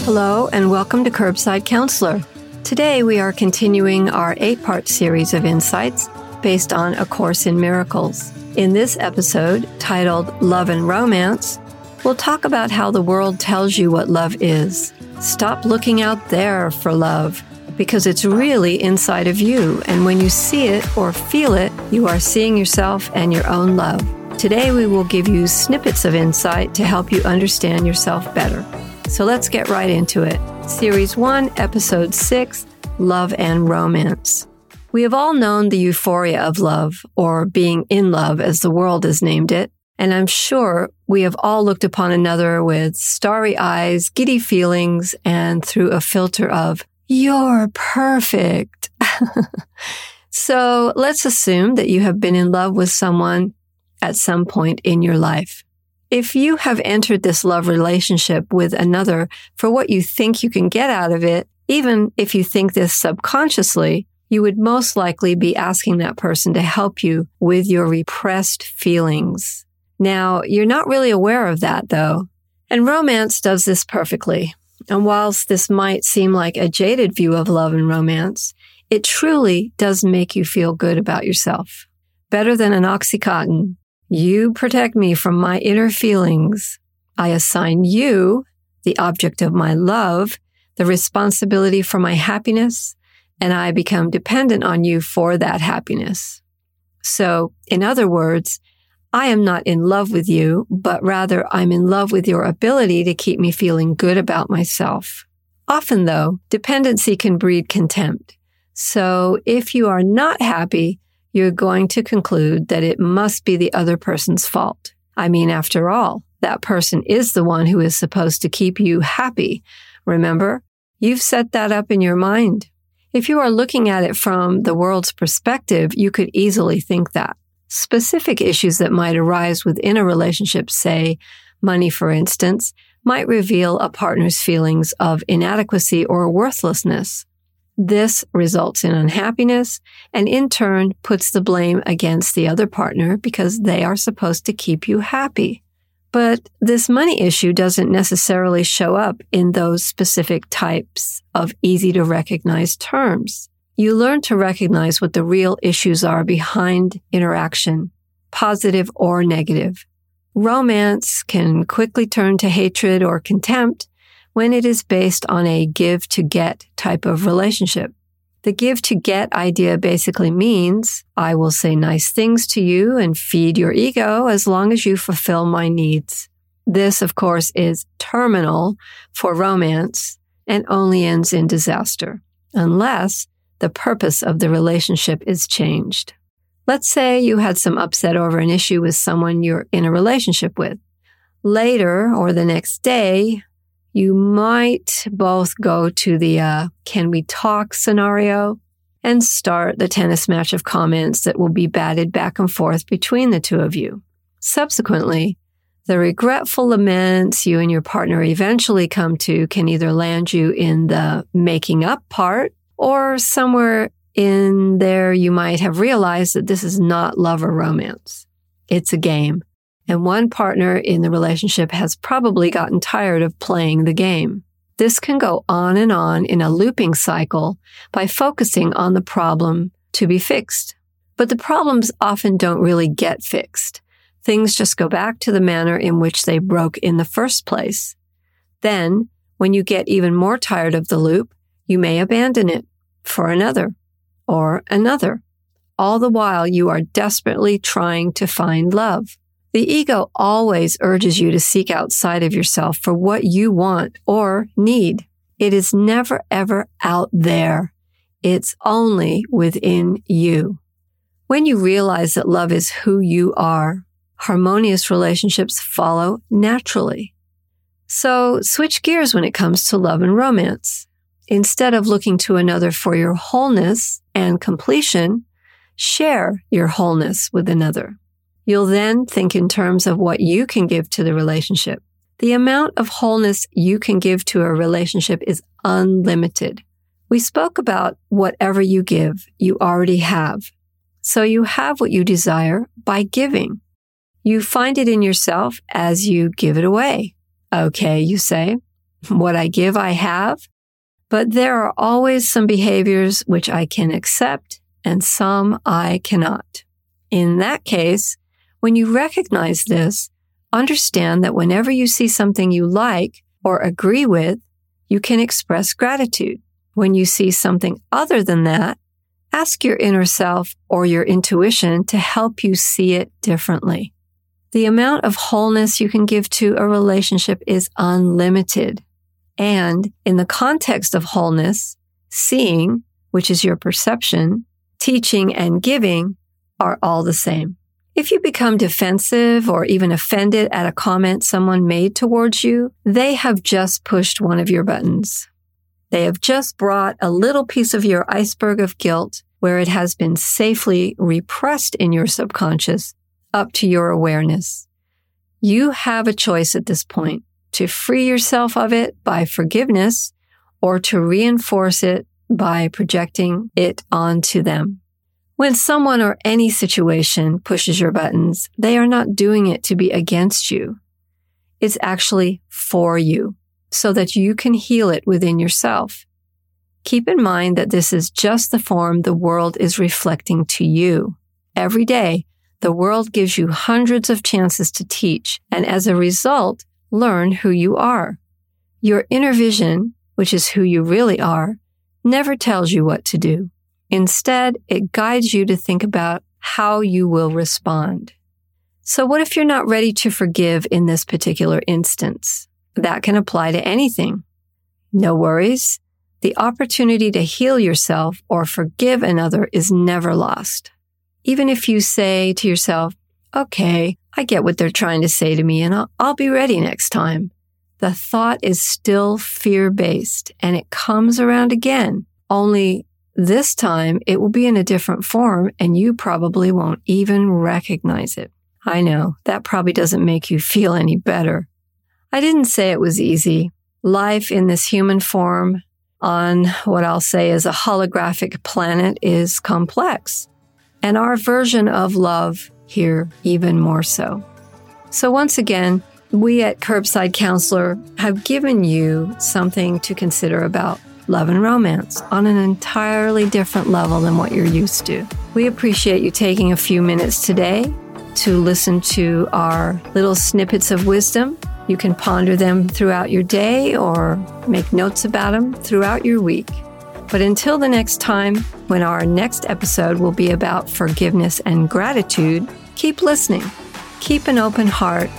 Hello, and welcome to Curbside Counselor. Today, we are continuing our eight part series of insights based on A Course in Miracles. In this episode, titled Love and Romance, we'll talk about how the world tells you what love is. Stop looking out there for love because it's really inside of you. And when you see it or feel it, you are seeing yourself and your own love. Today, we will give you snippets of insight to help you understand yourself better. So let's get right into it. Series 1, Episode 6 Love and Romance. We have all known the euphoria of love, or being in love as the world has named it. And I'm sure we have all looked upon another with starry eyes, giddy feelings, and through a filter of, you're perfect. so let's assume that you have been in love with someone at some point in your life. If you have entered this love relationship with another for what you think you can get out of it, even if you think this subconsciously, you would most likely be asking that person to help you with your repressed feelings. Now, you're not really aware of that though. And romance does this perfectly. And whilst this might seem like a jaded view of love and romance, it truly does make you feel good about yourself. Better than an Oxycontin, you protect me from my inner feelings. I assign you, the object of my love, the responsibility for my happiness, and I become dependent on you for that happiness. So, in other words, I am not in love with you, but rather I'm in love with your ability to keep me feeling good about myself. Often though, dependency can breed contempt. So if you are not happy, you're going to conclude that it must be the other person's fault. I mean, after all, that person is the one who is supposed to keep you happy. Remember, you've set that up in your mind. If you are looking at it from the world's perspective, you could easily think that. Specific issues that might arise within a relationship, say money, for instance, might reveal a partner's feelings of inadequacy or worthlessness. This results in unhappiness and in turn puts the blame against the other partner because they are supposed to keep you happy. But this money issue doesn't necessarily show up in those specific types of easy to recognize terms. You learn to recognize what the real issues are behind interaction, positive or negative. Romance can quickly turn to hatred or contempt when it is based on a give to get type of relationship. The give to get idea basically means I will say nice things to you and feed your ego as long as you fulfill my needs. This, of course, is terminal for romance and only ends in disaster unless the purpose of the relationship is changed. Let's say you had some upset over an issue with someone you're in a relationship with. Later or the next day, you might both go to the uh, can we talk scenario and start the tennis match of comments that will be batted back and forth between the two of you. Subsequently, the regretful laments you and your partner eventually come to can either land you in the making up part or somewhere in there you might have realized that this is not love or romance. It's a game and one partner in the relationship has probably gotten tired of playing the game. This can go on and on in a looping cycle by focusing on the problem to be fixed. But the problems often don't really get fixed. Things just go back to the manner in which they broke in the first place. Then, when you get even more tired of the loop, you may abandon it for another or another. All the while you are desperately trying to find love. The ego always urges you to seek outside of yourself for what you want or need. It is never ever out there. It's only within you. When you realize that love is who you are, harmonious relationships follow naturally. So switch gears when it comes to love and romance. Instead of looking to another for your wholeness and completion, share your wholeness with another. You'll then think in terms of what you can give to the relationship. The amount of wholeness you can give to a relationship is unlimited. We spoke about whatever you give, you already have. So you have what you desire by giving. You find it in yourself as you give it away. Okay, you say. What I give, I have. But there are always some behaviors which I can accept and some I cannot. In that case, when you recognize this, understand that whenever you see something you like or agree with, you can express gratitude. When you see something other than that, ask your inner self or your intuition to help you see it differently. The amount of wholeness you can give to a relationship is unlimited. And in the context of wholeness, seeing, which is your perception, teaching and giving are all the same. If you become defensive or even offended at a comment someone made towards you, they have just pushed one of your buttons. They have just brought a little piece of your iceberg of guilt where it has been safely repressed in your subconscious up to your awareness. You have a choice at this point to free yourself of it by forgiveness or to reinforce it by projecting it onto them. When someone or any situation pushes your buttons, they are not doing it to be against you. It's actually for you so that you can heal it within yourself. Keep in mind that this is just the form the world is reflecting to you. Every day, the world gives you hundreds of chances to teach and as a result, learn who you are. Your inner vision, which is who you really are, never tells you what to do. Instead, it guides you to think about how you will respond. So what if you're not ready to forgive in this particular instance? That can apply to anything. No worries. The opportunity to heal yourself or forgive another is never lost. Even if you say to yourself, okay, I get what they're trying to say to me and I'll, I'll be ready next time. The thought is still fear based and it comes around again, only this time it will be in a different form and you probably won't even recognize it. I know that probably doesn't make you feel any better. I didn't say it was easy. Life in this human form on what I'll say is a holographic planet is complex. And our version of love here even more so. So once again, we at Curbside Counselor have given you something to consider about love and romance on an entirely different level than what you're used to. We appreciate you taking a few minutes today to listen to our little snippets of wisdom. You can ponder them throughout your day or make notes about them throughout your week. But until the next time, when our next episode will be about forgiveness and gratitude, keep listening, keep an open heart,